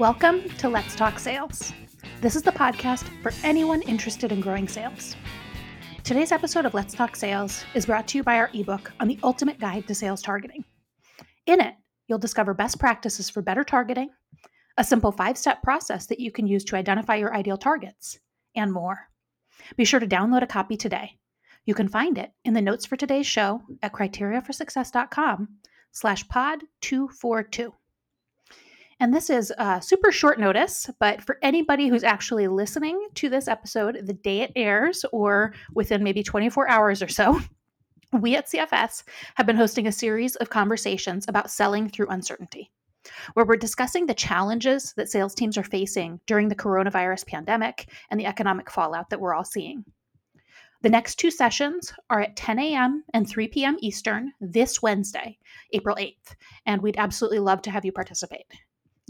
Welcome to Let's Talk Sales. This is the podcast for anyone interested in growing sales. Today's episode of Let's Talk Sales is brought to you by our ebook on the ultimate guide to sales targeting. In it, you'll discover best practices for better targeting, a simple five step process that you can use to identify your ideal targets, and more. Be sure to download a copy today. You can find it in the notes for today's show at criteriaforsuccess.com slash pod 242. And this is a super short notice, but for anybody who's actually listening to this episode the day it airs or within maybe 24 hours or so, we at CFS have been hosting a series of conversations about selling through uncertainty, where we're discussing the challenges that sales teams are facing during the coronavirus pandemic and the economic fallout that we're all seeing. The next two sessions are at 10 a.m. and 3 p.m. Eastern this Wednesday, April 8th, and we'd absolutely love to have you participate.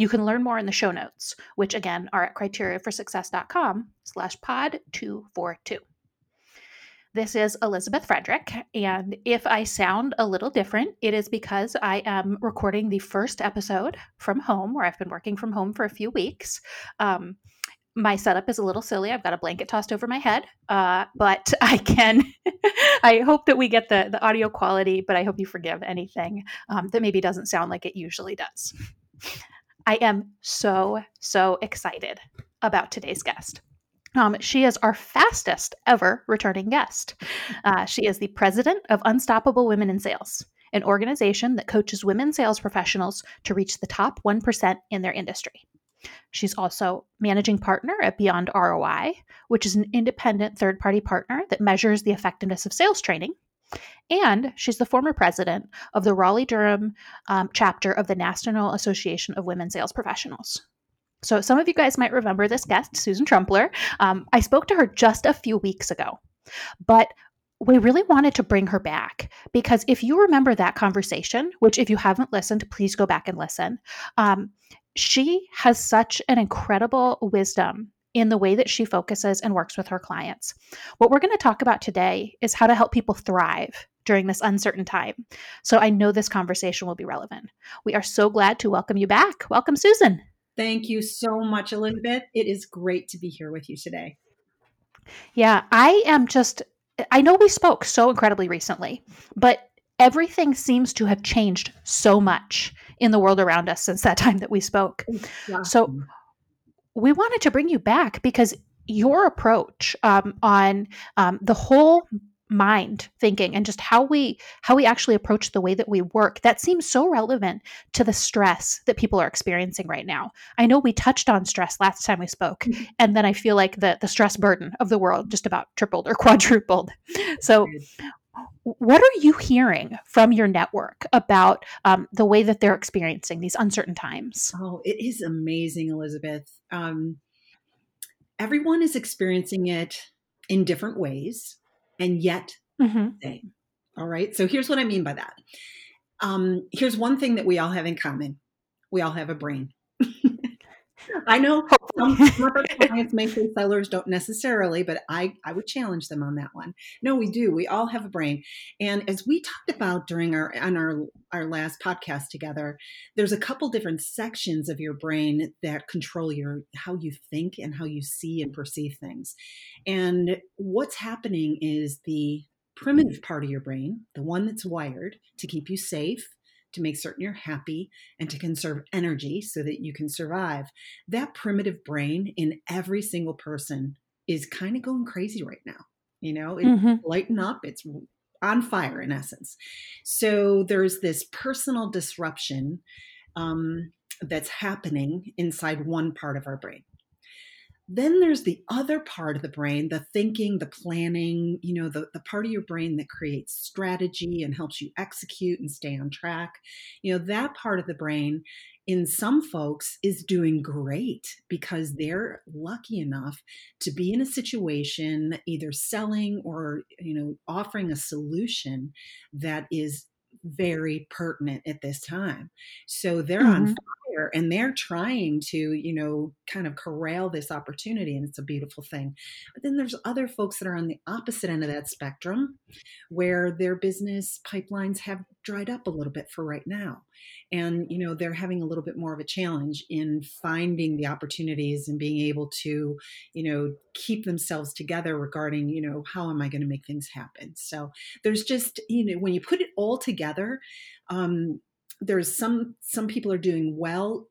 You can learn more in the show notes, which again are at criteriaforsuccess.com slash pod 242. This is Elizabeth Frederick, and if I sound a little different, it is because I am recording the first episode from home, where I've been working from home for a few weeks. Um, my setup is a little silly. I've got a blanket tossed over my head, uh, but I can. I hope that we get the the audio quality, but I hope you forgive anything um, that maybe doesn't sound like it usually does. I am so, so excited about today's guest. Um, she is our fastest ever returning guest. Uh, she is the president of Unstoppable Women in Sales, an organization that coaches women sales professionals to reach the top 1% in their industry. She's also managing partner at Beyond ROI, which is an independent third party partner that measures the effectiveness of sales training and she's the former president of the Raleigh Durham um, chapter of the National Association of Women Sales Professionals. So, some of you guys might remember this guest, Susan Trumpler. Um, I spoke to her just a few weeks ago, but we really wanted to bring her back because if you remember that conversation, which if you haven't listened, please go back and listen. Um, she has such an incredible wisdom in the way that she focuses and works with her clients. What we're going to talk about today is how to help people thrive during this uncertain time. So I know this conversation will be relevant. We are so glad to welcome you back. Welcome, Susan. Thank you so much, Elizabeth. It is great to be here with you today. Yeah, I am just, I know we spoke so incredibly recently, but everything seems to have changed so much in the world around us since that time that we spoke. Yeah. So, we wanted to bring you back because your approach um, on um, the whole mind thinking and just how we how we actually approach the way that we work that seems so relevant to the stress that people are experiencing right now i know we touched on stress last time we spoke mm-hmm. and then i feel like the the stress burden of the world just about tripled or quadrupled so what are you hearing from your network about um, the way that they're experiencing these uncertain times? Oh, it is amazing, Elizabeth. Um, everyone is experiencing it in different ways, and yet mm-hmm. same. All right. So here's what I mean by that. Um, here's one thing that we all have in common: we all have a brain. I know some, clients may say sellers don't necessarily, but I, I would challenge them on that one. No, we do. We all have a brain. And as we talked about during our on our our last podcast together, there's a couple different sections of your brain that control your how you think and how you see and perceive things. And what's happening is the primitive part of your brain, the one that's wired to keep you safe to make certain you're happy and to conserve energy so that you can survive. That primitive brain in every single person is kind of going crazy right now. You know, it's mm-hmm. lighten up, it's on fire in essence. So there's this personal disruption um, that's happening inside one part of our brain. Then there's the other part of the brain, the thinking, the planning, you know, the, the part of your brain that creates strategy and helps you execute and stay on track. You know, that part of the brain in some folks is doing great because they're lucky enough to be in a situation either selling or you know offering a solution that is very pertinent at this time so they're mm-hmm. on there and they're trying to you know kind of corral this opportunity and it's a beautiful thing. But then there's other folks that are on the opposite end of that spectrum where their business pipelines have dried up a little bit for right now. And you know they're having a little bit more of a challenge in finding the opportunities and being able to you know keep themselves together regarding you know how am i going to make things happen? So there's just you know when you put it all together um, there's some some people are doing well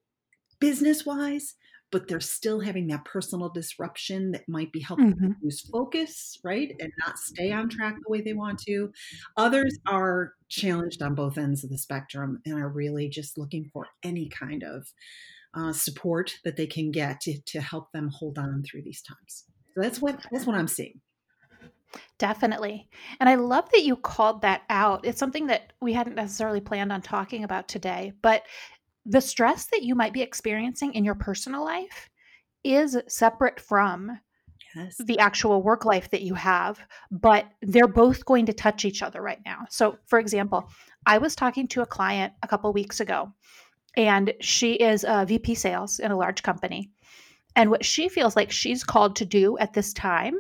business wise but they're still having that personal disruption that might be helping mm-hmm. them lose focus, right? And not stay on track the way they want to. Others are challenged on both ends of the spectrum and are really just looking for any kind of uh, support that they can get to, to help them hold on through these times. So that's what that's what I'm seeing. Definitely. And I love that you called that out. It's something that we hadn't necessarily planned on talking about today, but the stress that you might be experiencing in your personal life is separate from yes. the actual work life that you have, but they're both going to touch each other right now. So, for example, I was talking to a client a couple weeks ago, and she is a VP sales in a large company. And what she feels like she's called to do at this time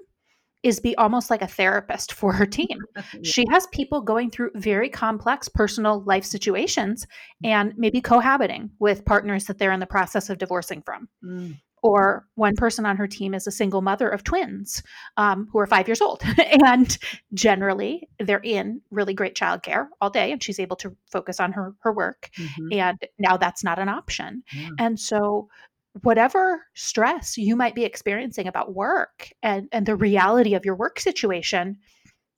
is be almost like a therapist for her team. She has people going through very complex personal life situations and maybe cohabiting with partners that they're in the process of divorcing from. Mm. Or one person on her team is a single mother of twins um, who are five years old. and generally, they're in really great childcare all day, and she's able to focus on her, her work. Mm-hmm. And now that's not an option. Yeah. And so whatever stress you might be experiencing about work and, and the reality of your work situation,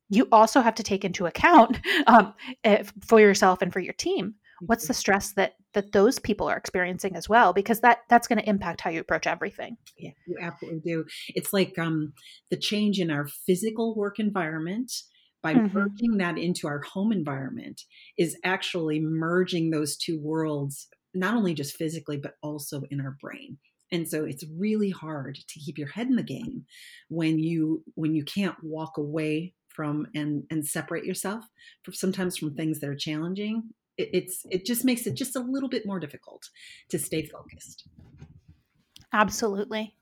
you also have to take into account um, eh, for yourself and for your team. What's the mm-hmm. stress that that those people are experiencing as well? Because that that's going to impact how you approach everything. Yeah, you absolutely do. It's like um, the change in our physical work environment by mm-hmm. merging that into our home environment is actually merging those two worlds not only just physically, but also in our brain. And so it's really hard to keep your head in the game when you when you can't walk away from and and separate yourself from sometimes from things that are challenging. It, it's it just makes it just a little bit more difficult to stay focused. Absolutely.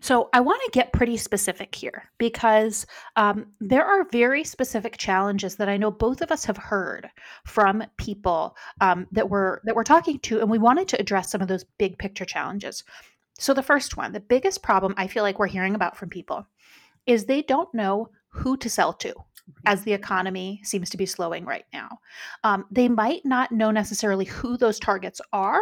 So I want to get pretty specific here because um, there are very specific challenges that I know both of us have heard from people um, that we're that we're talking to, and we wanted to address some of those big picture challenges. So the first one, the biggest problem I feel like we're hearing about from people, is they don't know who to sell to as the economy seems to be slowing right now. Um, they might not know necessarily who those targets are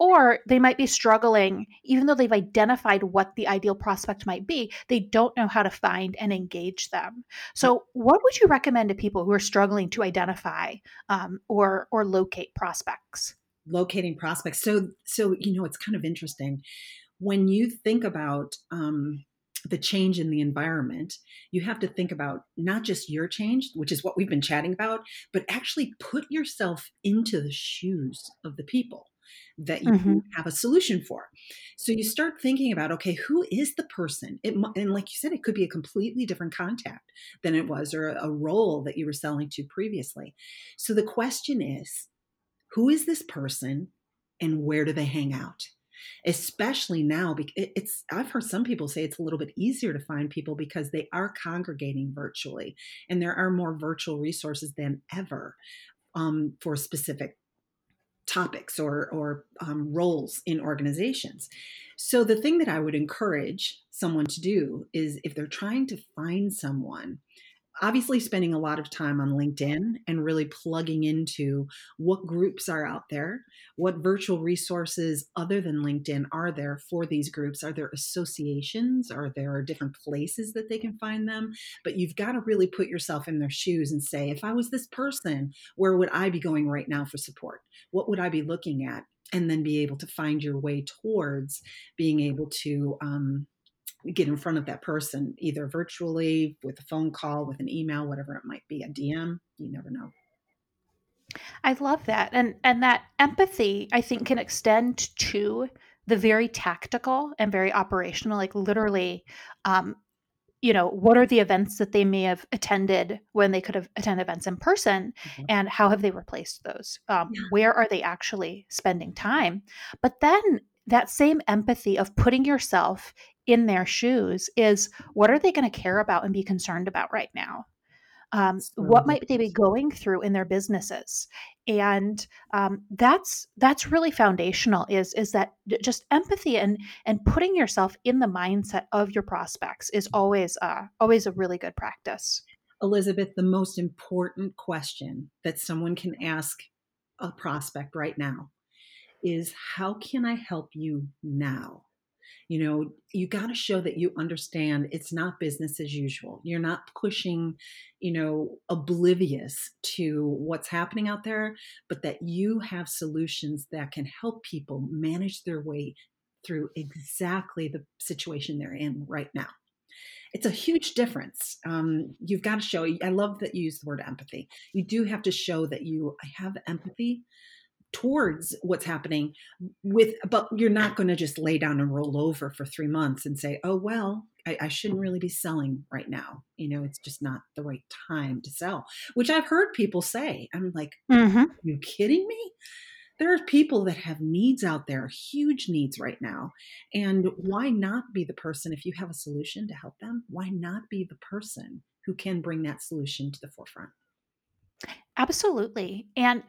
or they might be struggling, even though they've identified what the ideal prospect might be, they don't know how to find and engage them. So, what would you recommend to people who are struggling to identify um, or or locate prospects? Locating prospects. So, so you know, it's kind of interesting when you think about um, the change in the environment, you have to think about not just your change, which is what we've been chatting about, but actually put yourself into the shoes of the people that you mm-hmm. have a solution for. So you start thinking about, okay, who is the person? It, and like you said, it could be a completely different contact than it was, or a, role that you were selling to previously. So the question is, who is this person, and where do they hang out? especially now because it's i've heard some people say it's a little bit easier to find people because they are congregating virtually and there are more virtual resources than ever um, for specific topics or, or um, roles in organizations. So, the thing that I would encourage someone to do is if they're trying to find someone obviously spending a lot of time on LinkedIn and really plugging into what groups are out there, what virtual resources other than LinkedIn are there for these groups. Are there associations? Are there different places that they can find them? But you've got to really put yourself in their shoes and say, if I was this person, where would I be going right now for support? What would I be looking at? And then be able to find your way towards being able to um, get in front of that person either virtually with a phone call with an email whatever it might be a dm you never know i love that and and that empathy i think can extend to the very tactical and very operational like literally um, you know what are the events that they may have attended when they could have attended events in person mm-hmm. and how have they replaced those um, yeah. where are they actually spending time but then that same empathy of putting yourself in their shoes is what are they going to care about and be concerned about right now? Um, what might they be going through in their businesses? And um, that's that's really foundational is is that just empathy and and putting yourself in the mindset of your prospects is always uh, always a really good practice. Elizabeth the most important question that someone can ask a prospect right now is how can i help you now you know you got to show that you understand it's not business as usual you're not pushing you know oblivious to what's happening out there but that you have solutions that can help people manage their way through exactly the situation they're in right now it's a huge difference. Um, you've got to show. I love that you use the word empathy. You do have to show that you have empathy towards what's happening with but you're not going to just lay down and roll over for three months and say oh well I, I, shouldn't really be selling right now. You know it's just not the right time to sell which i've heard people say. I'm like mm-hmm. you kidding me? There are people that have needs out there huge needs right now and why not be the person if you have a solution to help them why not be the person who can bring that solution to the forefront? Absolutely and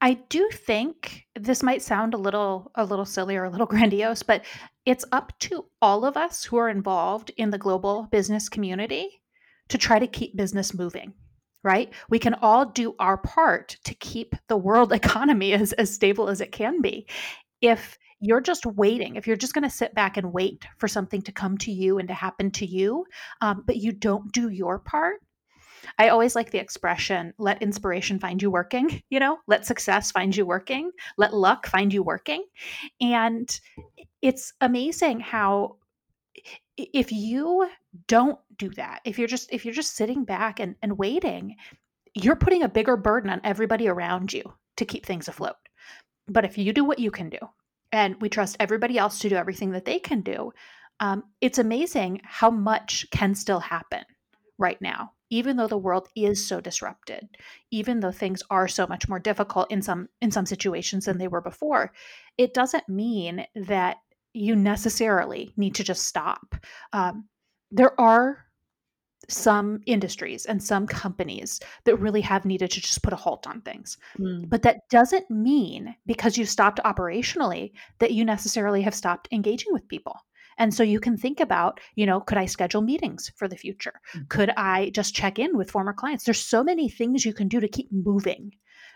I do think this might sound a little a little silly or a little grandiose, but it's up to all of us who are involved in the global business community to try to keep business moving. Right? We can all do our part to keep the world economy as, as stable as it can be. If you're just waiting, if you're just going to sit back and wait for something to come to you and to happen to you, um, but you don't do your part, I always like the expression, let inspiration find you working, you know, let success find you working, let luck find you working. And it's amazing how if you don't do that, if you're just if you're just sitting back and, and waiting, you're putting a bigger burden on everybody around you to keep things afloat. But if you do what you can do, and we trust everybody else to do everything that they can do, um, it's amazing how much can still happen right now even though the world is so disrupted even though things are so much more difficult in some in some situations than they were before it doesn't mean that you necessarily need to just stop um, there are some industries and some companies that really have needed to just put a halt on things. Mm. But that doesn't mean because you stopped operationally that you necessarily have stopped engaging with people. And so you can think about, you know, could I schedule meetings for the future? Mm-hmm. Could I just check in with former clients? There's so many things you can do to keep moving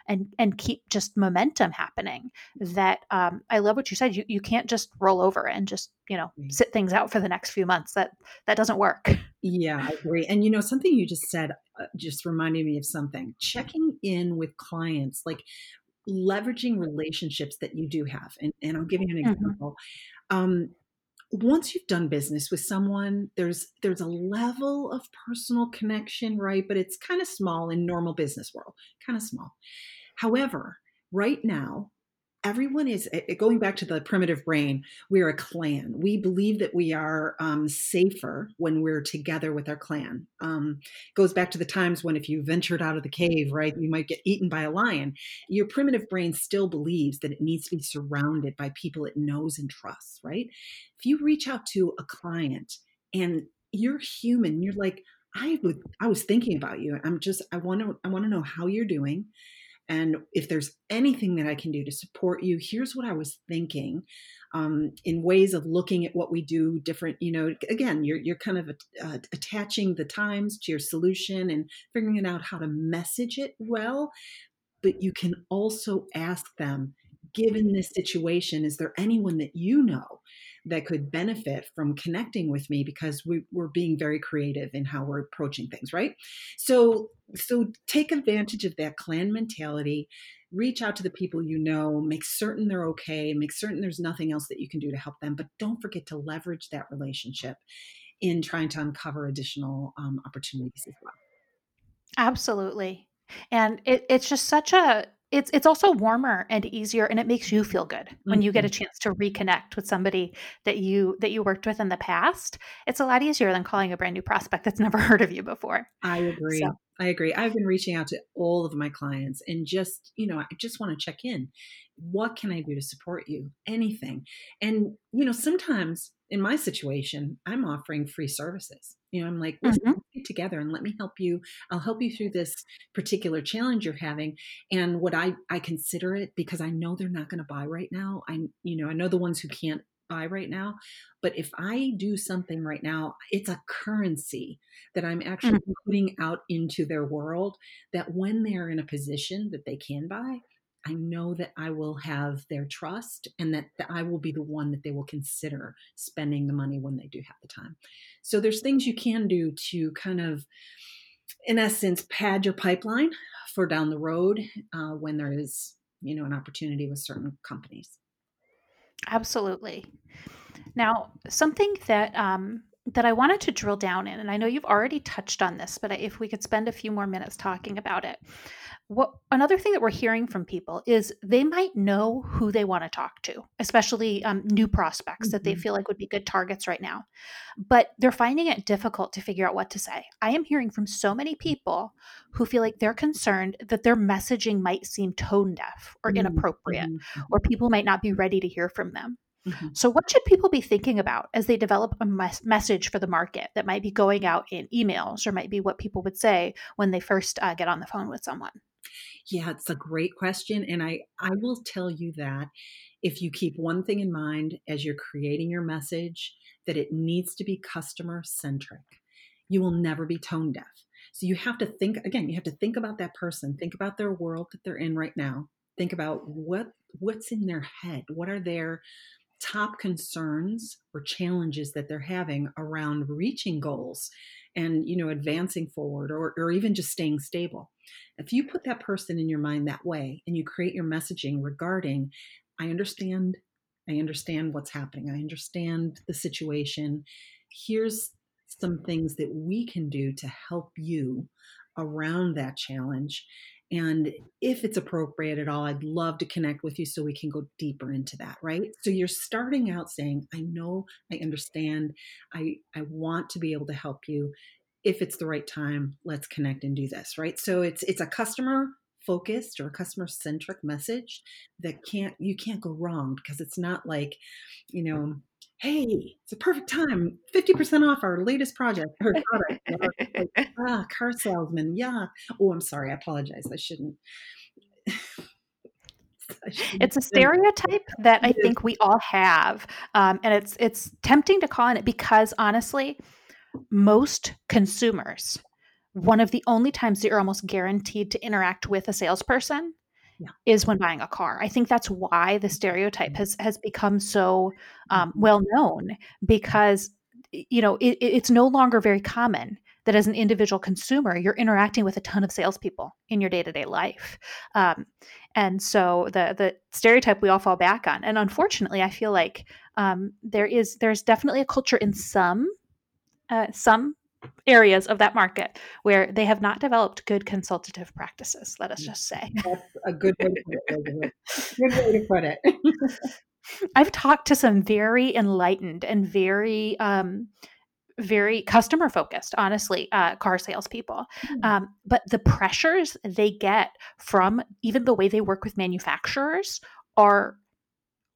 and and keep just momentum happening that um, I love what you said. You you can't just roll over and just, you know, sit things out for the next few months. That that doesn't work. Yeah, I agree. And you know, something you just said uh, just reminded me of something. Checking in with clients, like leveraging relationships that you do have. And, and I'll give you an mm-hmm. example. Mm-hmm. Um, once you've done business with someone there's there's a level of personal connection right? But it's kind of small in normal business world kind of small. However right now everyone is eh, eh, going back to the primitive brain we're a clan. We believe that we are um, safer when we're together with our clan. Um, goes back to the times when if you ventured out of the cave right you might get eaten by a lion. Your primitive brain still believes that it needs to be surrounded by people it knows and trusts right? If you reach out to a client and you're human you're like i would i was thinking about you. I'm just i want to i want to know how you're doing and if there's anything that I can do to support you, here's what I was thinking um, in ways of looking at what we do different. You know, again, you're, you're kind of uh, attaching the times to your solution and figuring out how to message it well. But you can also ask them, given this situation, is there anyone that you know that could benefit from connecting with me because we, we're being very creative in how we're approaching things, right? So, so take advantage of that clan mentality. Reach out to the people you know, make certain they're okay, make certain there's nothing else that you can do to help them, but don't forget to leverage that relationship in trying to uncover additional um, opportunities as well. Absolutely. And it, it's just such a it's it's also warmer and easier and it makes you feel good when mm-hmm. you get a mm-hmm. chance to reconnect with somebody that you that you worked with in the past it's a lot easier than calling a brand new prospect that's never heard of you before i agree so. i agree i've been reaching out to all of my clients and just you know i just want to check in what can i do to support you anything and you know sometimes in my situation i'm offering free services you know i'm like mm-hmm. Get together and let me help you i'll help you through this particular challenge you're having and what i i consider it because i know they're not going to buy right now i you know i know the ones who can't buy right now but if i do something right now it's a currency that i'm actually mm-hmm. putting out into their world that when they're in a position that they can buy I know that I will have their trust and that, that I will be the one that they will consider spending the money when they do have the time. So there's things you can do to kind of, in essence, pad your pipeline for down the road uh, when there is, you know, an opportunity with certain companies. Absolutely. Now, something that um, that I wanted to drill down in, and I know you've already touched on this, but if we could spend a few more minutes talking about it, what another thing that we're hearing from people is they might know who they want to talk to especially um, new prospects mm-hmm. that they mm-hmm. feel like would be good targets right now but they're finding it difficult to figure out what to say i am hearing from so many people who feel like they're concerned that their messaging might seem tone deaf or mm-hmm. inappropriate mm-hmm. or people might not be ready to hear from them Mm-hmm. So, what should people be thinking about as they develop a mes- message for the market that might be going out in emails or might be what people would say when they first uh, get on the phone with someone? Yeah, it's a great question. And I, I will tell you that if you keep one thing in mind as you're creating your message, that it needs to be customer centric. You will never be tone deaf. So you have to think again, you have to think about that person, think about their world that they're in right now. Think about what what's in their head. What are their top concerns or challenges that they're having around reaching goals and you know advancing forward or, or even just staying stable. If you put that person in your mind that way and you create your messaging regarding i understand i understand what's happening. I understand the situation. Here's some things that we can do to help you around that challenge and if it's appropriate at all, I'd love to connect with you so we can go deeper into that, right? So you're starting out saying, I know, I understand, I, I want to be able to help you. If it's the right time, let's connect and do this, right? So it's it's a customer focused or a customer centric message that can't you can't go wrong because it's not like, you know, hey, it's a perfect time, 50% off our latest project or product. like, ah, car salesman. Yeah. Oh, I'm sorry. I apologize. I shouldn't. it's a stereotype that I think we all have, um, and it's it's tempting to call on it because honestly, most consumers, one of the only times that you're almost guaranteed to interact with a salesperson yeah. is when buying a car. I think that's why the stereotype has has become so um, mm-hmm. well known because you know it, it's no longer very common that as an individual consumer you're interacting with a ton of salespeople in your day to day life, um, and so the the stereotype we all fall back on. And unfortunately, I feel like um, there is there's definitely a culture in some uh, some areas of that market where they have not developed good consultative practices let us just say. That's a good way to put it good way to put it. I've talked to some very enlightened and very um, very customer focused, honestly, uh, car salespeople. Mm-hmm. Um, but the pressures they get from even the way they work with manufacturers are,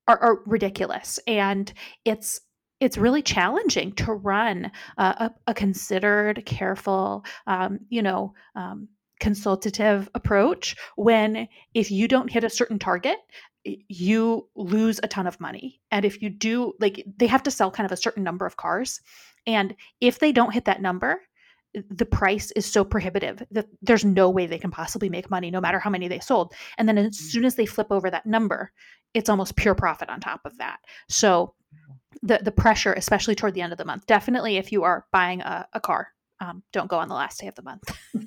are, are ridiculous, and it's it's really challenging to run a, a, considered, careful, um, you know, um, consultative approach when if you don't hit a certain target, you lose a ton of money. And if you do, like, they have to sell kind of a certain number of cars. And if they don't hit that number, the price is so prohibitive that there's no way they can possibly make money no matter how many they sold and then as mm. soon as they flip over that number it's almost pure profit on top of that so the the pressure, especially toward the end of the month. Definitely, if you are buying a, a car, um, don't go on the last day of the month.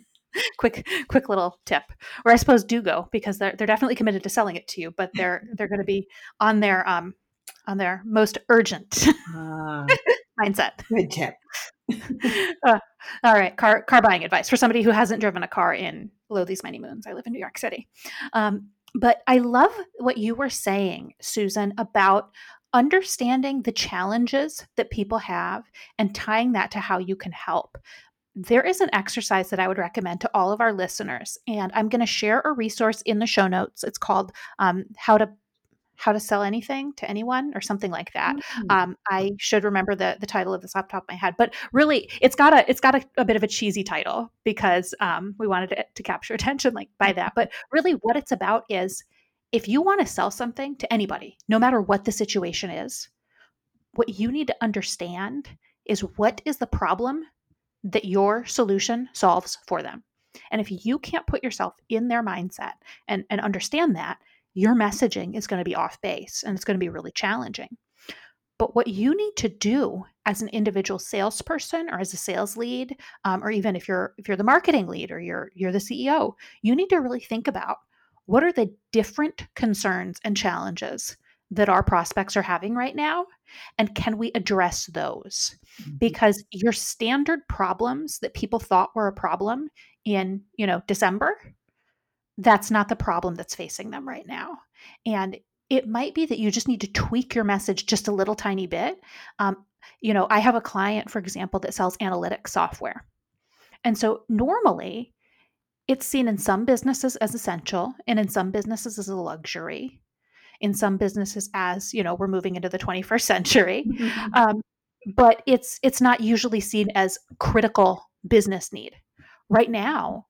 quick quick little tip or i suppose do go because they're, they're definitely committed to selling it to you but they're they're going to be on their um on their most urgent uh, mindset good tip uh, all right car car buying advice for somebody who hasn't driven a car in below these many moons. I live in New York City. Um, but I love what you were saying, Susan, about understanding the challenges that people have and tying that to how you can help. There is an exercise that I would recommend to all of our listeners, and I'm going to share a resource in the show notes. It's called um, How to how to sell anything to anyone or something like that. Mm-hmm. Um, I should remember the the title of this off the top of my head, but really, it's got a it's got a, a bit of a cheesy title because um, we wanted to, to capture attention like by that. But really, what it's about is if you want to sell something to anybody, no matter what the situation is, what you need to understand is what is the problem that your solution solves for them. And if you can't put yourself in their mindset and, and understand that, your messaging is going to be off base and it's going to be really challenging. But what you need to do as an individual salesperson or as a sales lead, um, or even if you're if you're the marketing lead or you're you're the CEO, you need to really think about what are the different concerns and challenges that our prospects are having right now? And can we address those? Mm-hmm. because your standard problems that people thought were a problem in you know december that's not the problem that's facing them right now. And it might be that you just need to tweak your message just a little tiny bit. Um, you know i have a client for example that sells analytics software. And so normally it's seen in some businesses as essential and in some businesses as a luxury. In some businesses as, you know, we're moving into the 21st century. Mm-hmm. Um, but it's it's not usually seen as critical business need. Right now,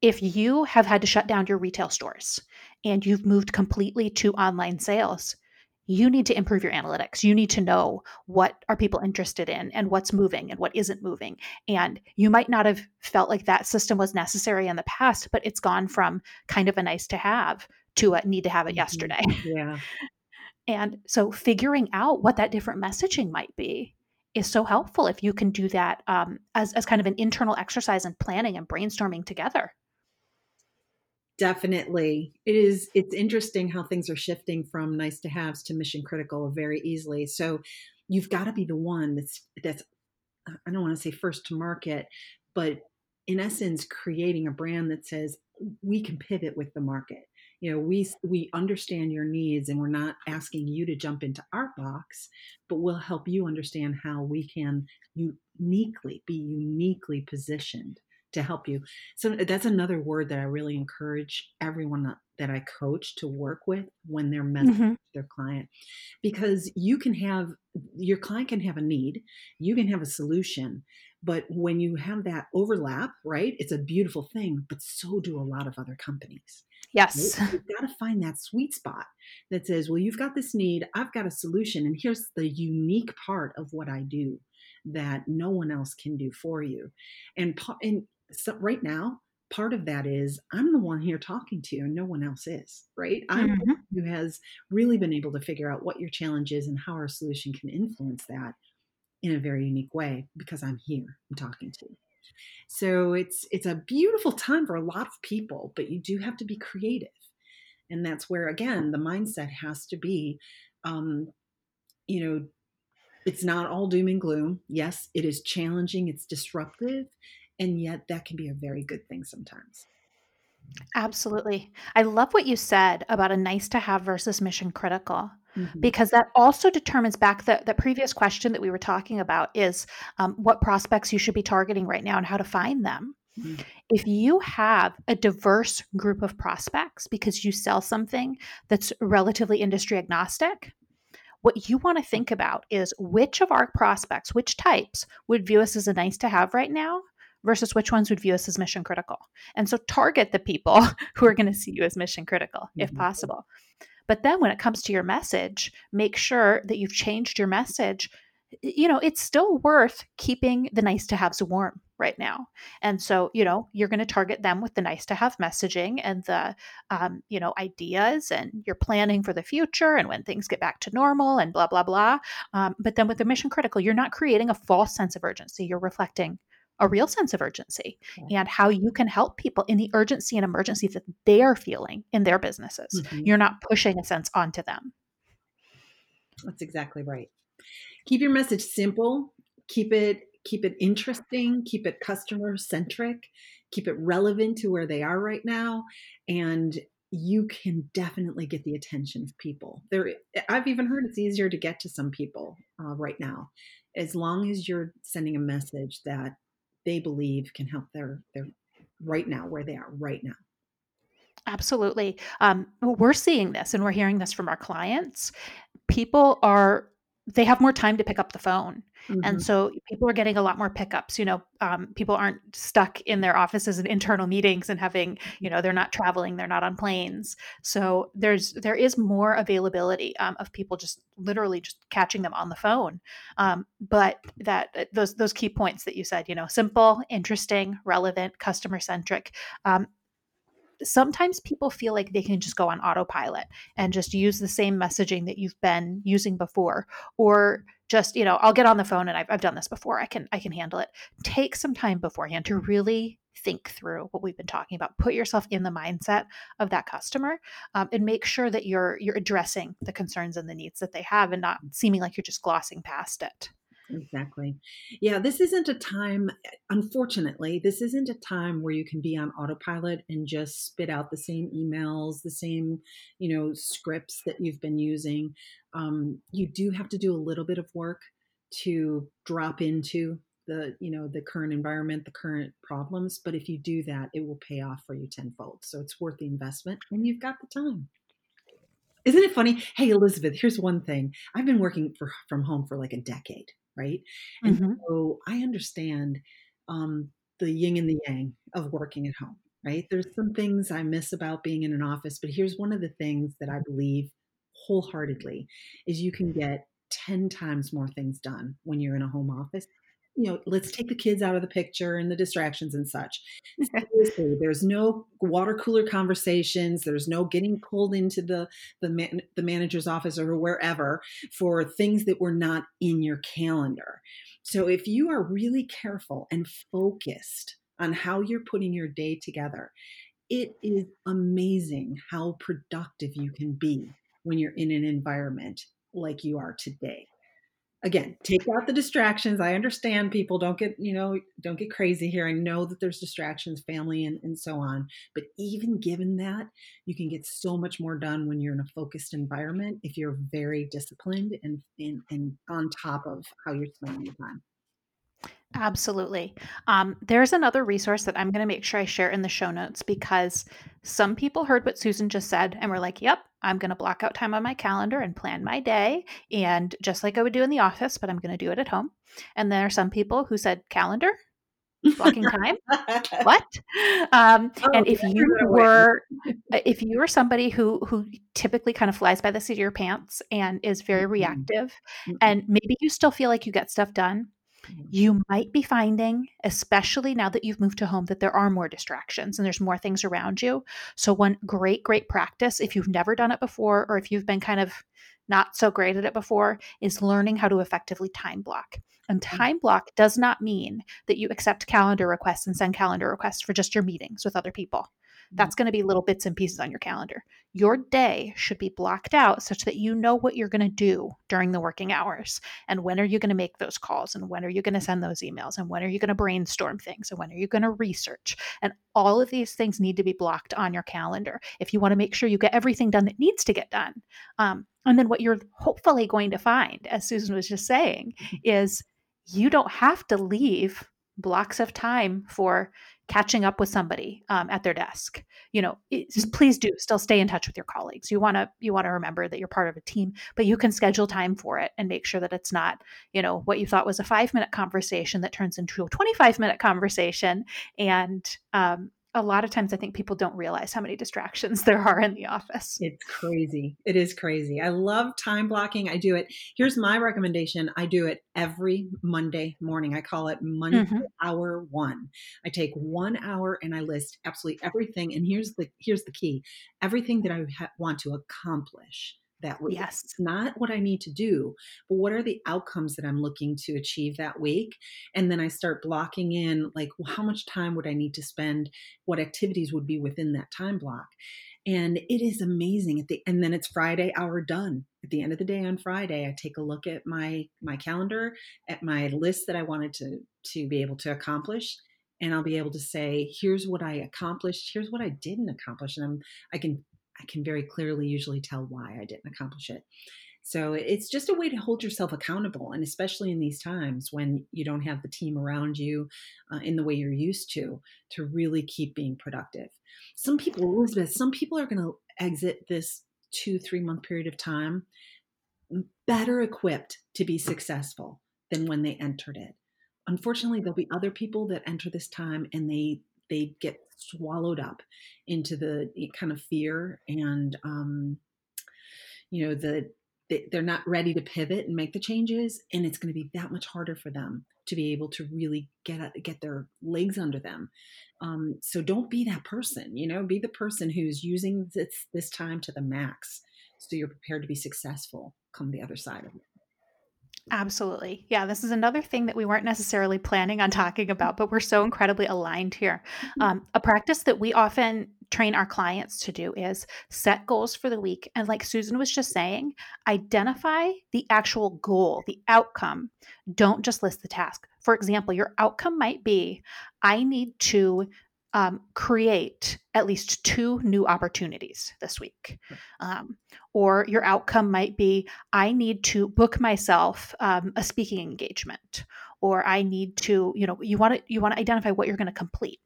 if you have had to shut down your retail stores and you've moved completely to online sales, you need to improve your analytics. You need to know what are people interested in and what's moving and what isn't moving. And you might not have felt like that system was necessary in the past but it's gone from kind of a nice to have to a need to have it mm-hmm. yesterday. Yeah. And so figuring out what that different messaging might be is so helpful if you can do that um, as, as kind of an internal exercise and planning and brainstorming together Definitely. It is it's interesting how things are shifting from nice to haves to mission critical very easily. So you've got to be the one that's that's I don't want to say first to market, but in essence creating a brand that says we can pivot with the market. You know, we we understand your needs and we're not asking you to jump into our box, but we'll help you understand how we can uniquely be uniquely positioned to help you. So uh, that's another word that I really encourage everyone that I coach to work with when they're messaging mm-hmm. their client, because you can have your client can have a need, you can have a solution, but when you have that overlap, right, it's a beautiful thing. But so do a lot of other companies. Yes, right? you've got to find that sweet spot that says, well, you've got this need, I've got a solution, and here's the unique part of what I do that no one else can do for you. And and so right now, part of that is I'm the one here talking to you and no one else is, right? I'm mm-hmm. who has really been able to figure out what your challenge is and how our solution can influence that in a very unique way because I'm here, I'm talking to you. So it's it's a beautiful time for a lot of people, but you do have to be creative. And that's where again the mindset has to be um, you know, it's not all doom and gloom. Yes, it is challenging, it's disruptive, and yet that can be a very good thing sometimes. Absolutely. I love what you said about a nice to have versus mission critical. Mm-hmm. Because that also determines back the, the previous question that we were talking about is um, what prospects you should be targeting right now and how to find them. Mm-hmm. If you have a diverse group of prospects because you sell something that's relatively industry agnostic, what you want to think about is which of our prospects, which types would view us as a nice to have right now versus which ones would view us as mission critical. And so target the people who are going to see you as mission critical mm-hmm. if possible. But then when it comes to your message, make sure that you've changed your message. You know, it's still worth keeping the nice to haves warm right now. And so, you know, you're going to target them with the nice to have messaging and the, um, you know, ideas and you're planning for the future and when things get back to normal and blah, blah, blah. Um, but then with the mission critical, you're not creating a false sense of urgency. You're reflecting a real sense of urgency and how you can help people in the urgency and emergency that they are feeling in their businesses. Mm-hmm. You're not pushing a sense onto them. That's exactly right. Keep your message simple. Keep it keep it interesting, keep it customer centric, keep it relevant to where they are right now, and you can definitely get the attention of people. There, I've even heard it's easier to get to some people uh, right now, as long as you're sending a message that they believe can help their their right now where they are right now. Absolutely. Um, we're seeing this and we're hearing this from our clients. People are they have more time to pick up the phone. Mm-hmm. And so people are getting a lot more pickups. You know, um, people aren't stuck in their offices and internal meetings and having, you know, they're not traveling, they're not on planes. So there's there is more availability um, of people just literally just catching them on the phone. Um, but that uh, those those key points that you said, you know, simple, interesting, relevant, customer centric. Sometimes people feel like they can just go on autopilot and just use the same messaging that you've been using before or just you know i'll get on the phone and I've, I've done this before. I can i can handle it. Take some time beforehand to really think through what we've been talking about. Put yourself in the mindset of that customer um, and make sure that you're you're addressing the concerns and the needs that they have and not seeming like you're just glossing past it Exactly. Yeah, this isn't a time, unfortunately, this isn't a time where you can be on autopilot and just spit out the same emails, the same, you know, scripts that you've been using. Um, you do have to do a little bit of work to drop into the, you know, the current environment, the current problems. But if you do that, it will pay off for you tenfold. So it's worth the investment and you've got the time. Isn't it funny? Hey, Elizabeth, here's one thing. I've been working for, from home for like a decade right? And mm-hmm. so I understand um, the yin and the yang of working at home, right? There's some things I miss about being in an office, but here's one of the things that I believe wholeheartedly is you can get 10 times more things done when you're in a home office you know, let's take the kids out of the picture and the distractions and such. Seriously, there's no water cooler conversations. There's no getting pulled into the the, man, the manager's office or wherever for things that were not in your calendar. So if you are really careful and focused on how you're putting your day together, it is amazing how productive you can be when you're in an environment like you are today again take out the distractions. I understand people don't get you know don't get crazy here. I know that there's distractions family and, and so on but even given that you can get so much more done when you're in a focused environment if you're very disciplined and and, and on top of how you're spending your time. Absolutely. Um, there's another resource that I'm going to make sure I share in the show notes because some people heard what Susan just said and were like, yep, I'm going to block out time on my calendar and plan my day. And just like I would do in the office, but I'm going to do it at home. And there are some people who said, calendar, blocking time what um, oh, and if you were uh, if you were somebody who who typically kind of flies by the seat of your pants and is very reactive mm-hmm. and maybe you still feel like you get stuff done Mm-hmm. You might be finding, especially now that you've moved to home, that there are more distractions and there's more things around you. So, one great, great practice, if you've never done it before or if you've been kind of not so great at it before, is learning how to effectively time block. And mm. time block does not mean that you accept calendar requests and send calendar requests for just your meetings with other people. Mm-hmm. That's going to be little bits and pieces on your calendar. Your day should be blocked out such that you know what you're going to do during the working hours. And when are you going to make those calls? And when are you going to mm-hmm. send those emails? And when are you going to brainstorm things? And when are you going to research? And all of these things need to be blocked on your calendar if you want to make sure you get everything done that needs to get done. Um, and then what you're hopefully going to find, as Susan was just saying, mm-hmm. is you don't have to leave blocks of time for catching up with somebody um, at their desk you know mm-hmm. please do still stay in touch with your colleagues you want to you want to remember that you're part of a team but you can schedule time for it and make sure that it's not you know what you thought was a five minute conversation that turns into a 25 minute conversation and um, a lot of times I think people don't realize how many distractions there are in the office. It's crazy. It is crazy. I love time blocking. I do it. Here's my recommendation I do it every Monday morning. I call it Monday mm-hmm. hour one. I take one hour and I list absolutely everything. And here's the here's the key everything that I ha- want to accomplish that week. Yes. It's not what I need to do, but what are the outcomes that I'm looking to achieve that week? And then I start blocking in like, well, how much time would I need to spend? What activities would be within that time block? and it is amazing at the and then it's friday hour done at the end of the day on friday i take a look at my my calendar at my list that i wanted to to be able to accomplish and i'll be able to say here's what i accomplished here's what i didn't accomplish and i'm i can i can very clearly usually tell why i didn't accomplish it so it's just a way to hold yourself accountable. And especially in these times when you don't have the team around you uh, in the way you're used to, to really keep being productive. Some people, Elizabeth, some people are going to exit this two, three month period of time better equipped to be successful than when they entered it. Unfortunately, there'll be other people that enter this time and they they get swallowed up into the kind of fear and um, you know the they're not ready to pivot and make the changes and it's going to be that much harder for them to be able to really get get their legs under them. Um, so don't be that person you know be the person who's using this this time to the max so you're prepared to be successful come the other side of it Absolutely. Yeah, this is another thing that we weren't necessarily planning on talking about, but we're so incredibly aligned here. Mm-hmm. Um, a practice that we often train our clients to do is set goals for the week. And like Susan was just saying, identify the actual goal, the outcome. Don't just list the task. For example, your outcome might be I need to um, create at least two new opportunities this week. Um, or your outcome might be I need to book myself um, a speaking engagement, or I need to, you know, you want to you want to identify what you're going to complete.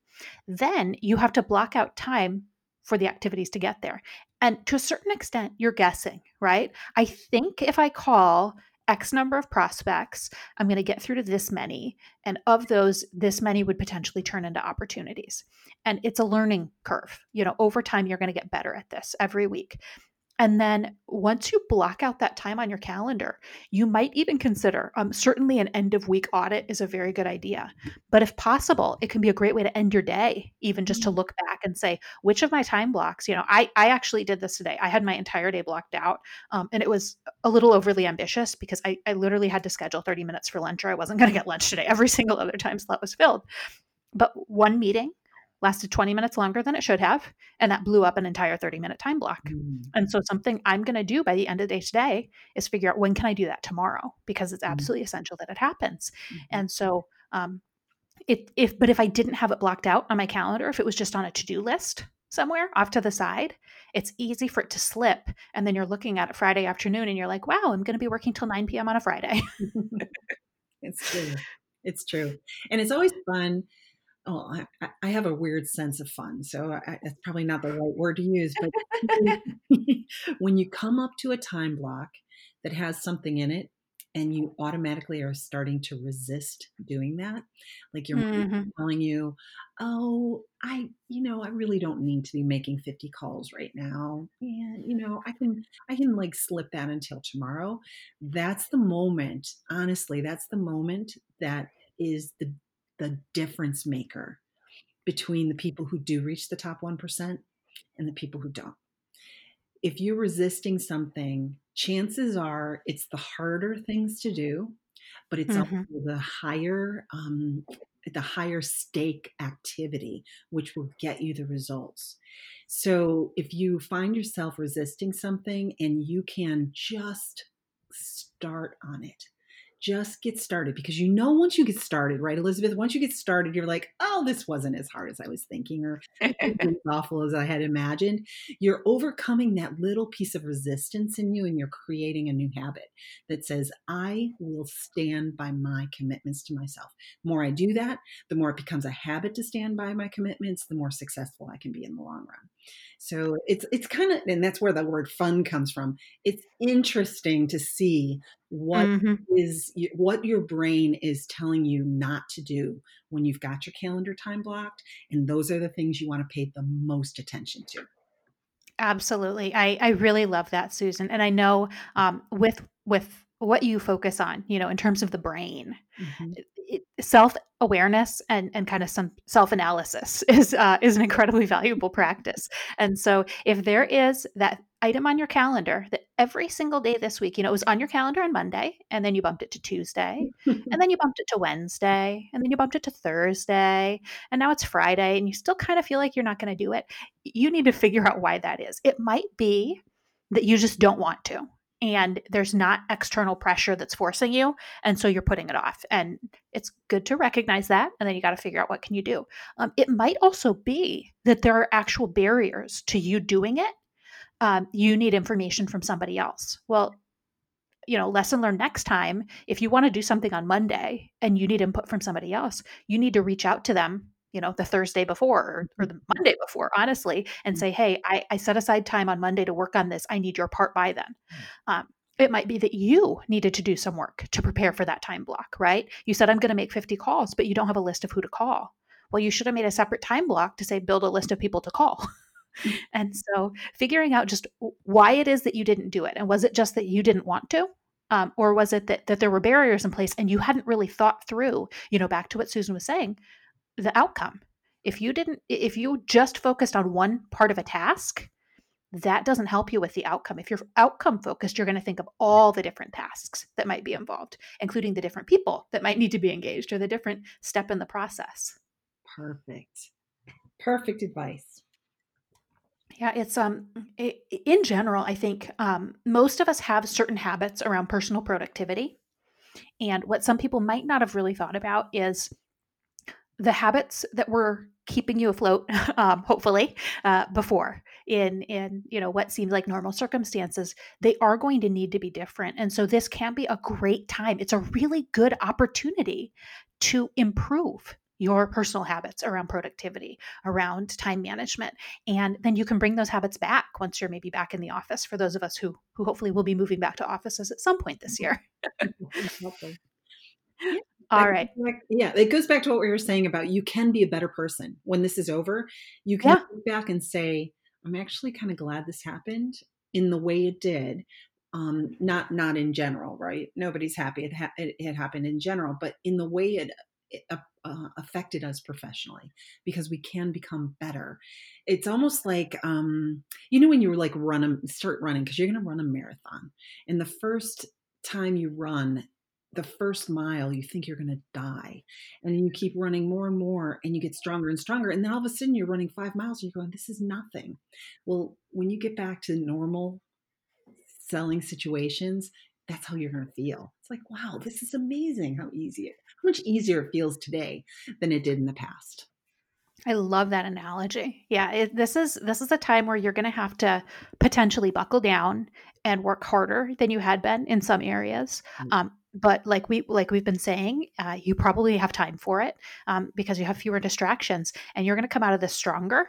Then you have to block out time for the activities to get there. And to a certain extent, you're guessing, right? I think if I call X number of prospects, I'm going to get through to this many. And of those, this many would potentially turn into opportunities. And it's a learning curve. You know, over time, you're going to get better at this every week. And then once you block out that time on your calendar, you might even consider um, certainly an end of week audit is a very good idea. But if possible, it can be a great way to end your day, even just to mm. look back and say, which of my time blocks, you know, I, I actually did this today. I had my entire day blocked out um, and it was a little overly ambitious because I, I literally had to schedule 30 minutes for lunch or I wasn't going to get lunch today. Every single other time slot was filled. But one meeting lasted 20 minutes longer than it should have and that blew up an entire 30 minute time block mm. and so something i'm going to do by the end of the day today is figure out when can i do that tomorrow because it's mm. absolutely mm. essential that it happens mm-hmm. and so um it if but if i didn't have it blocked out on my calendar if it was just on a to-do list somewhere off to the side it's easy for it to slip and then you're looking at it friday afternoon and you're like wow i'm going to be working till 9 p.m on a friday it's true it's true and it's always fun oh, I, I, have a weird sense of fun. So I, that's probably not the right word to use. But when you come up to a time block that has something in it, and you automatically are starting to resist doing that, like your mm-hmm. telling you, "Oh, I, you know, I really don't need to be making 50 calls right now, and you know, I can, I can like slip that until tomorrow." That's the moment. Honestly, that's the moment that is the the difference maker between the people who do reach the top 1% and the people who don't. If you're resisting something, chances are it's the harder things to do, but it's mm-hmm. also the higher um, the higher stake activity, which will get you the results. So if you find yourself resisting something and you can just start on it, just get started because you know once you get started, right, Elizabeth? Once you get started, you're like, oh, this wasn't as hard as I was thinking, or as awful as I had imagined. You're overcoming that little piece of resistance in you, and you're creating a new habit that says, I will stand by my commitments to myself. The more I do that, the more it becomes a habit to stand by my commitments, the more successful I can be in the long run. So it's it's kind of and that's where the word fun comes from. It's interesting to see what mm-hmm. is what your brain is telling you not to do when you've got your calendar time blocked and those are the things you want to pay the most attention to. Absolutely. I I really love that Susan and I know um, with with what you focus on, you know, in terms of the brain. Mm-hmm self awareness and and kind of some self analysis is uh, is an incredibly valuable practice. And so if there is that item on your calendar that every single day this week, you know, it was on your calendar on Monday, and then you bumped it to Tuesday, and then you bumped it to Wednesday, and then you bumped it to Thursday, and now it's Friday, and you still kind of feel like you're not going to do it. You need to figure out why that is. It might be that you just don't want to and there's not external pressure that's forcing you and so you're putting it off and it's good to recognize that and then you got to figure out what can you do. Um, it might also be that there are actual barriers to you doing it. Um, you need information from somebody else. Well you know lesson learned next time if you want to do something on monday and you need input from somebody else you need to reach out to them you know the thursday before or, or, the monday before honestly and mm. say hey I, I, set aside time on monday to work on this. I need your part by then. Mm. um, it might be that you needed to do some work to prepare for that time block right? You said i'm going to make 50 calls but you don't have a list of who to call. Well you should have made a separate time block to say build a list of people to call. Mm. and so figuring out just why it is that you didn't do it and was it just that you didn't want to? Um, or was it that, that there were barriers in place and you hadn't really thought through you know back to what susan was saying the outcome. If you didn't, if you just focused on one part of a task, that doesn't help you with the outcome. If you're outcome focused, you're going to think of all the different tasks that might be involved, including the different people that might need to be engaged or the different step in the process. Perfect. Perfect advice. Yeah, it's um it, in general, I think um, most of us have certain habits around personal productivity. And what some people might not have really thought about is the habits that were keeping you afloat um, hopefully uh, before in in you know what seems like normal circumstances they are going to need to be different and so this can be a great time. It's a really good opportunity to improve your personal habits around productivity around time management and then you can bring those habits back once you're maybe back in the office for those of us who who hopefully will be moving back to offices at some point this year all right. Back, yeah, it goes back to what we were saying about you can be a better person when this is over. You can yeah. look back and say, "I'm actually kind of glad this happened in the way it did." Um, not not in general, right? Nobody's happy it, ha- it, it happened in general, but in the way it, it uh, uh, affected us professionally because we can become better. It's almost like um, you know when you like run a, start running because you're going to run a marathon, and the first time you run the first mile you think you're going to die and you keep running more and more and you get stronger and stronger and then all of a sudden you're running five miles and you're going this is nothing well when you get back to normal selling situations that's how you're going to feel it's like wow this is amazing how easy it how much easier it feels today than it did in the past I love that analogy. Yeah, it, this is this is a time where you're going to have to potentially buckle down and work harder than you had been in some areas. Mm. Um, but like we like we've been saying, uh, you probably have time for it um, because you have fewer distractions, and you're going to come out of this stronger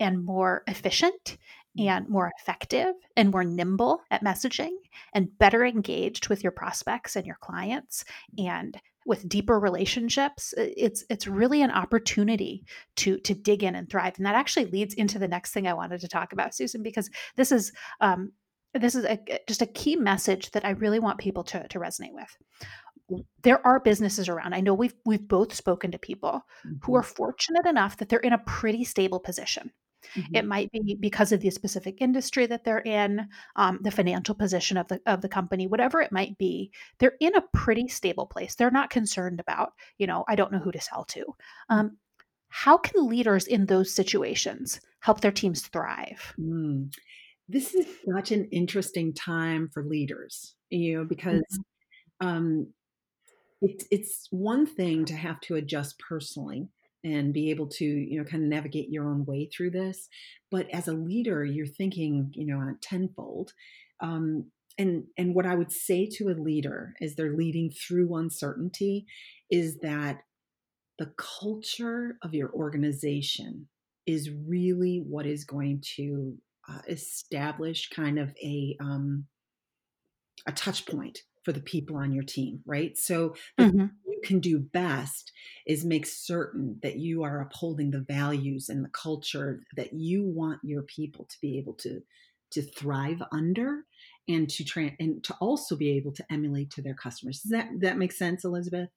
and more efficient mm. and more effective and more nimble at messaging and better engaged with your prospects and your clients and with deeper relationships it's it's really an opportunity to to dig in and thrive and that actually leads into the next thing i wanted to talk about susan because this is um, this is a, just a key message that I really want people to, to resonate with. There are businesses around. I know we've we've both spoken to people mm-hmm. who are fortunate enough that they're in a pretty stable position. Mm-hmm. It might be because of the specific industry that they're in, um, the financial position of the of the company, whatever it might be. They're in a pretty stable place. They're not concerned about, you know, I don't know who to sell to. Um, how can leaders in those situations help their teams thrive? Mm this is such an interesting time for leaders, you know, because mm-hmm. um, it's it's one thing to have to adjust personally and be able to you know kind of navigate your own way through this, but as a leader, you're thinking you know tenfold. Um, and and what I would say to a leader as they're leading through uncertainty is that the culture of your organization is really what is going to uh, establish kind of a um, a touch point for the people on your team, right? So mm-hmm. you can do best is make certain that you are upholding the values and the culture that you want your people to be able to to thrive under and to try and to also be able to emulate to their customers. Does that that make sense, Elizabeth?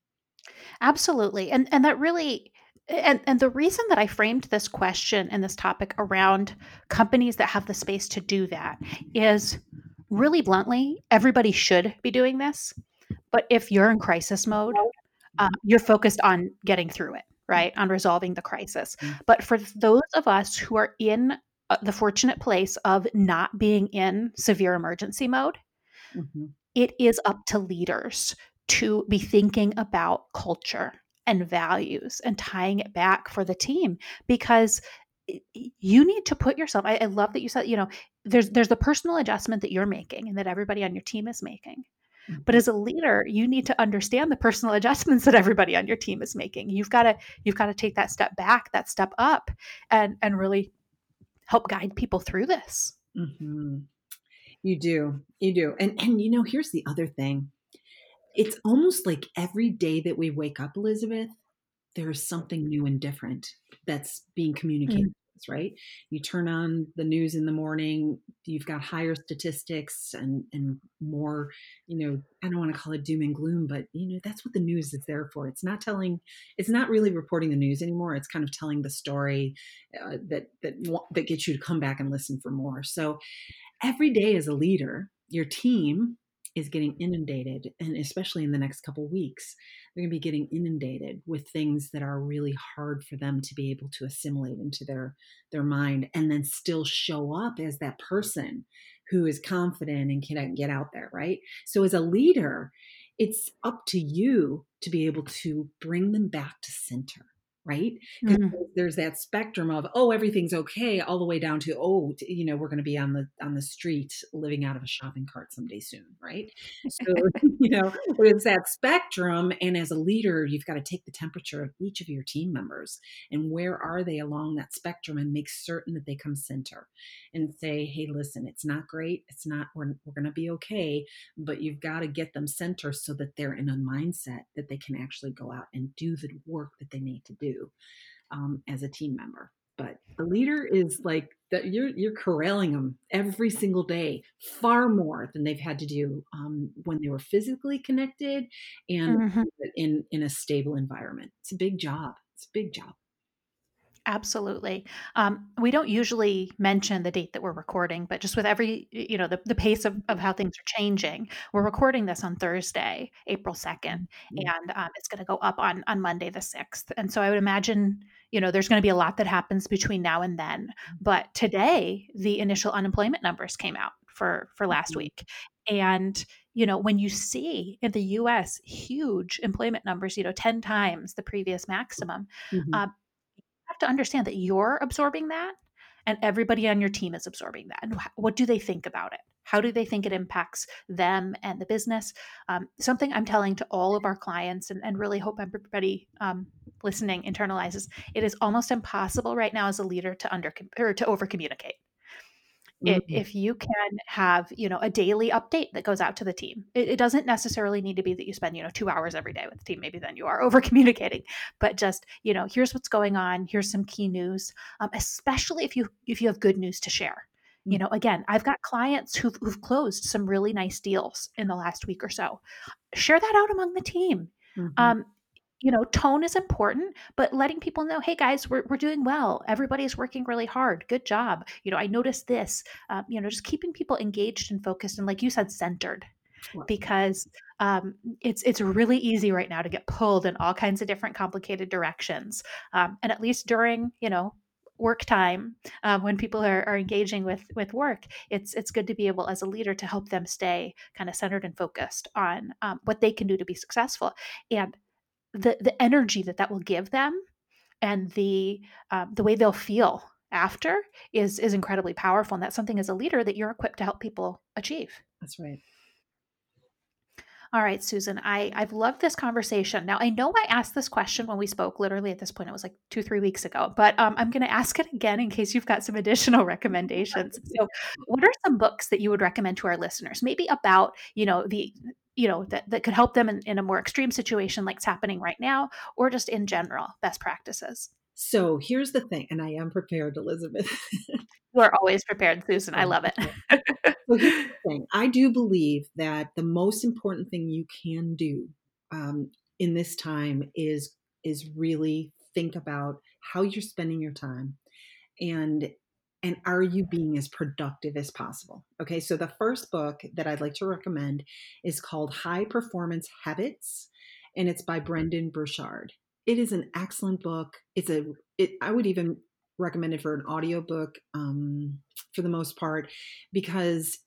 Absolutely. And and that really and and the reason that I framed this question and this topic around companies that have the space to do that is really bluntly, everybody should be doing this. But if you're in crisis mode, um, you're focused on getting through it, right? On resolving the crisis. Mm-hmm. But for those of us who are in uh, the fortunate place of not being in severe emergency mode, mm-hmm. it is up to leaders to be thinking about culture and values and tying it back for the team because you need to put yourself I, I, love that you said you know there's there's the personal adjustment that you're making and that everybody on your team is making. Mm-hmm. but as a leader you need to understand the personal adjustments that everybody on your team is making. You've got to you've got to take that step back that step up and and really help guide people through this. Mm-hmm. you do you do. And and you know here's the other thing it's almost like every day that we wake up, Elizabeth, there's something new and different that's being communicated. Mm. Right, you turn on the news in the morning. You've got higher statistics and and more. You know, I don't want to call it doom and gloom, but you know that's what the news is there for. It's not telling. It's not really reporting the news anymore. It's kind of telling the story uh, that that that gets you to come back and listen for more. So every day as a leader, your team is getting inundated and especially in the next couple weeks they're going to be getting inundated with things that are really hard for them to be able to assimilate into their their mind and then still show up as that person who is confident and can get out there right? So as a leader it's up to you to be able to bring them back to center right? Mm. There's that spectrum of oh everything's okay, all the way down to oh you know we're going to be on the on the street living out of a shopping cart someday soon, right? So you know it's that spectrum, and as a leader, you've got to take the temperature of each of your team members and where are they along that spectrum, and make certain that they come center, and say hey listen it's not great, it's not we're we're going to be okay, but you've got to get them center so that they're in a mindset that they can actually go out and do the work that they need to do um, as a team member. But the leader is like that you're you're corralling them every single day, far more than they've had to do um, when they were physically connected and mm-hmm. in in a stable environment. It's a big job. It's a big job. Absolutely. Um, we don't usually mention the date that we're recording, but just with every, you know, the, the pace of, of how things are changing, we're recording this on Thursday, April 2nd, mm-hmm. and um, it's going to go up on, on Monday the 6th. And so I would imagine, you know, there's going to be a lot that happens between now and then. Mm-hmm. But today, the initial unemployment numbers came out for, for last mm-hmm. week. And, you know, when you see in the US huge employment numbers, you know, 10 times the previous maximum, mm-hmm. uh, to understand that you're absorbing that and everybody on your team is absorbing that. And what do they think about it? How do they think it impacts them and the business? Um, something I'm telling to all of our clients and, and really hope everybody um, listening internalizes. It is almost impossible right now as a leader to under or to over communicate. Mm-hmm. if you can have you know a daily update that goes out to the team it, it, doesn't necessarily need to be that you spend you know two hours every day with the team maybe then you are over communicating but just you know here's what's going on here's some key news um, especially if you if you have good news to share you mm. know again i've got clients who've, who've closed some really nice deals in the last week or so share that out among the team mm-hmm. um, you know, tone is important, but letting people know, hey guys, we're, we're doing well. Everybody's working really hard. Good job. You know, I noticed this, um, you know, just keeping people engaged and focused and like you said, centered because um, it's it's really easy right now to get pulled in all kinds of different complicated directions. Um, and at least during, you know, work time um, when people are, are engaging with with work it's it's good to be able as a leader to help them stay kind of centered and focused on um, what they can do to be successful and the the energy that that will give them and the um, the way they'll feel after is is incredibly powerful and that's something as a leader that you're equipped to help people achieve. That's right. All right susan i i've loved this conversation. Now i know i asked this question when we spoke literally at this point it was like two three weeks ago but um, i'm going to ask it again in case you've got some additional recommendations. So what are some books that you would recommend to our listeners? Maybe about you know the you know that, that could help them in, in a more extreme situation like it's happening right now or just in general best practices. So here's the thing and i am prepared elizabeth. We're always prepared susan. I love it. so here's the thing i do believe that the most important thing you can do um, in this time is is really think about how you're spending your time. And and are you being as productive as possible? Okay so the first book that i'd like to recommend is called high performance habits and it's by brendon burchard. It is an excellent book. It's a it, i would even recommend it for an audiobook um, for the most part because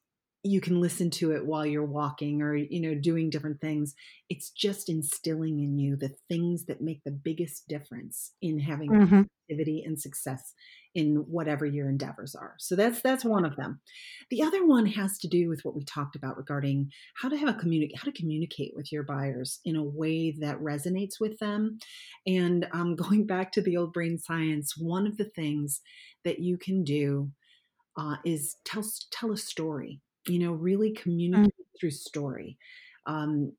you can listen to it while you're walking or you know doing different things. It's just instilling in you the things that make the biggest difference in having mm-hmm. activity and success in whatever your endeavors are. So that's that's one of them. The other one has to do with what we talked about regarding how to have a communicate how to communicate with your buyers in a way that resonates with them. And um, going back to the old brain science one of the things that you can do uh, is tell tell a story you know really communicate mm. through story. Um,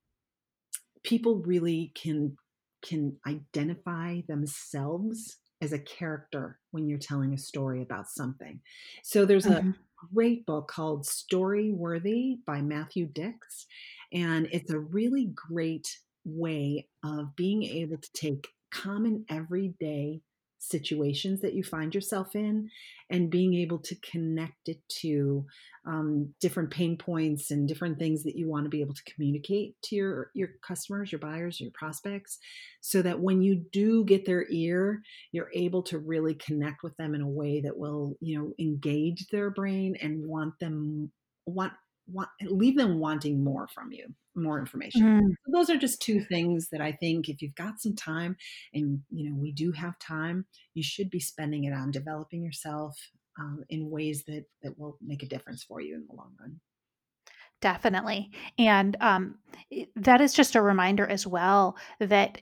people really can can identify themselves as a character when you're telling a story about something so there's mm-hmm. a great book called story worthy by matthew Dicks, and it's a really great way of being able to take common everyday situations that you find yourself in and being able to connect it to um, different pain points and different things that you want to be able to communicate to your your customers your buyers your prospects so that when you do get their ear you're able to really connect with them in a way that will you know engage their brain and want them want want leave them wanting more from you more information. Mm. so those are just two things that i think if you've got some time and you know we do have time you should be spending it on developing yourself um, in ways that that will make a difference for you in the long run. Definitely. And um, that is just a reminder as well that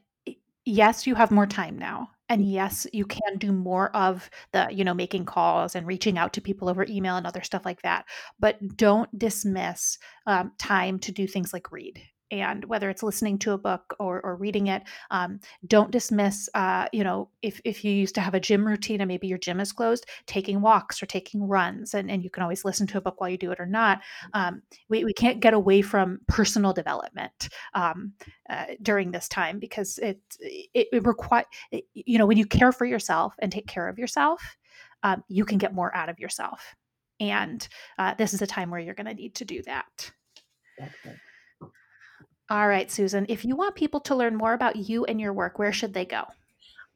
yes you have more time now and yes you can do more of the you know making calls and reaching out to people over email and other stuff like that but don't dismiss um, time to do things like read and whether it's listening to a book or, or reading it um, don't dismiss uh, you know if, if you used to have a gym routine and maybe your gym is closed taking walks or taking runs and, and you can always listen to a book while you do it or not um, we, we can't get away from personal development um, uh, during this time because it it, it require you know when you care for yourself and take care of yourself um, you can get more out of yourself. And uh, this is a time where you're going to need to do that all right, Susan, if you want people to learn more about you and your work, where should they go?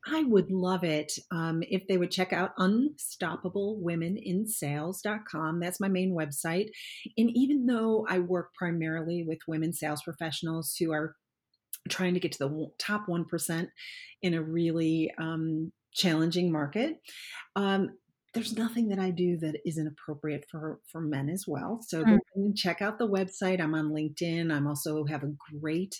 I would love it um, if they would check out unstoppablewomenInsales.com. That's my main website. And even though I work primarily with women sales professionals who are trying to get to the top 1% in a really um, challenging market, um, there's nothing that I do that isn't appropriate for for men as well. So mm. check out the website. I'm on LinkedIn. I'm also have a great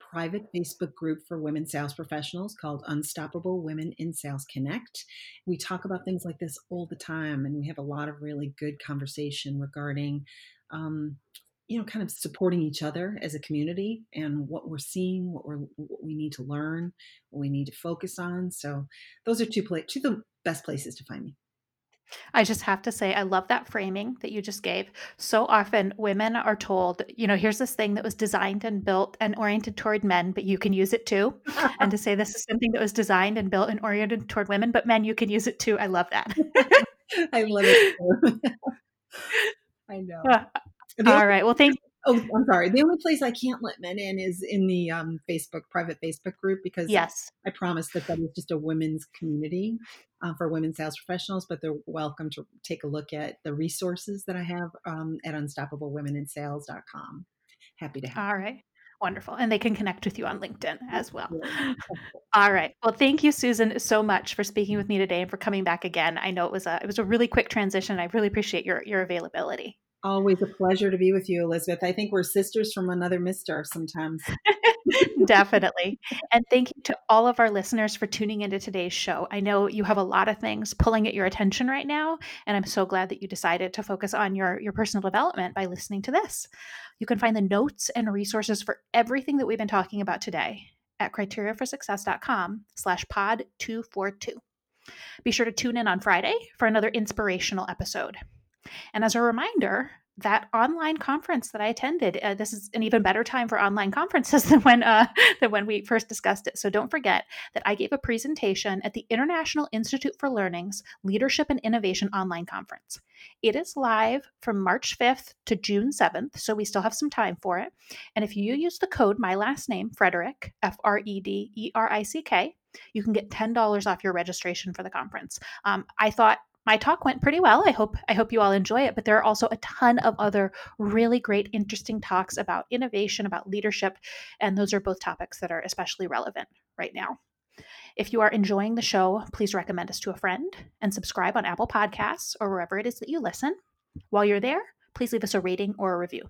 private Facebook group for women sales professionals called Unstoppable Women in Sales Connect. We talk about things like this all the time, and we have a lot of really good conversation regarding. Um, you know, kind of supporting each other as a community and what we're seeing, what we're what we need to learn, what we need to focus on. So, those are two pla- two of the best places to find me. I just have to say, I love that framing that you just gave. So often, women are told, you know, here's this thing that was designed and built and oriented toward men, but you can use it too. and to say this is something that was designed and built and oriented toward women, but men, you can use it too. I love that. I love it. I know. All right. Well, thank Oh, I'm sorry. The only place I can't let men in is in the um, Facebook private Facebook group because yes, I promise that that is just a women's community uh, for women sales professionals. But they're welcome to take a look at the resources that I have um, at unstoppablewomenInsales.com. Happy to have. All right. Wonderful. And they can connect with you on LinkedIn as well. All right. Well, thank you, Susan, so much for speaking with me today and for coming back again. I know it was a it was a really quick transition. I really appreciate your your availability. Always a pleasure to be with you, Elizabeth. I think we're sisters from another mister sometimes. Definitely. And thank you to all of our listeners for tuning into today's show. I know you have a lot of things pulling at your attention right now, and I'm so glad that you decided to focus on your, your personal development by listening to this. You can find the notes and resources for everything that we've been talking about today at criteriaforsuccess.com slash pod 242. Be sure to tune in on Friday for another inspirational episode. And as a reminder, that online conference that I attended. Uh, this is an even better time for online conferences than when uh, than when we first discussed it. So don't forget that I gave a presentation at the International Institute for Learning's Leadership and Innovation online conference. It is live from March 5th to June 7th, so we still have some time for it. And if you use the code my last name Frederick F R E D E R I C K, you can get $10 off your registration for the conference. Um, I thought my talk went pretty well. I hope I hope you all enjoy it, but there are also a ton of other really great interesting talks about innovation, about leadership, and those are both topics that are especially relevant right now. If you are enjoying the show, please recommend us to a friend and subscribe on Apple Podcasts or wherever it is that you listen. While you're there, please leave us a rating or a review.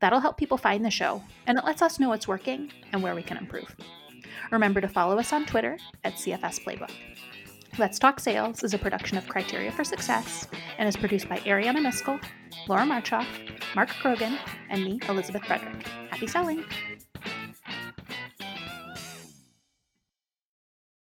That'll help people find the show, and it lets us know what's working and where we can improve. Remember to follow us on Twitter at CFS Playbook. Let's Talk Sales is a production of Criteria for Success and is produced by Ariana Miskell, Laura Marchoff, Mark Krogan, and me, Elizabeth Frederick. Happy selling!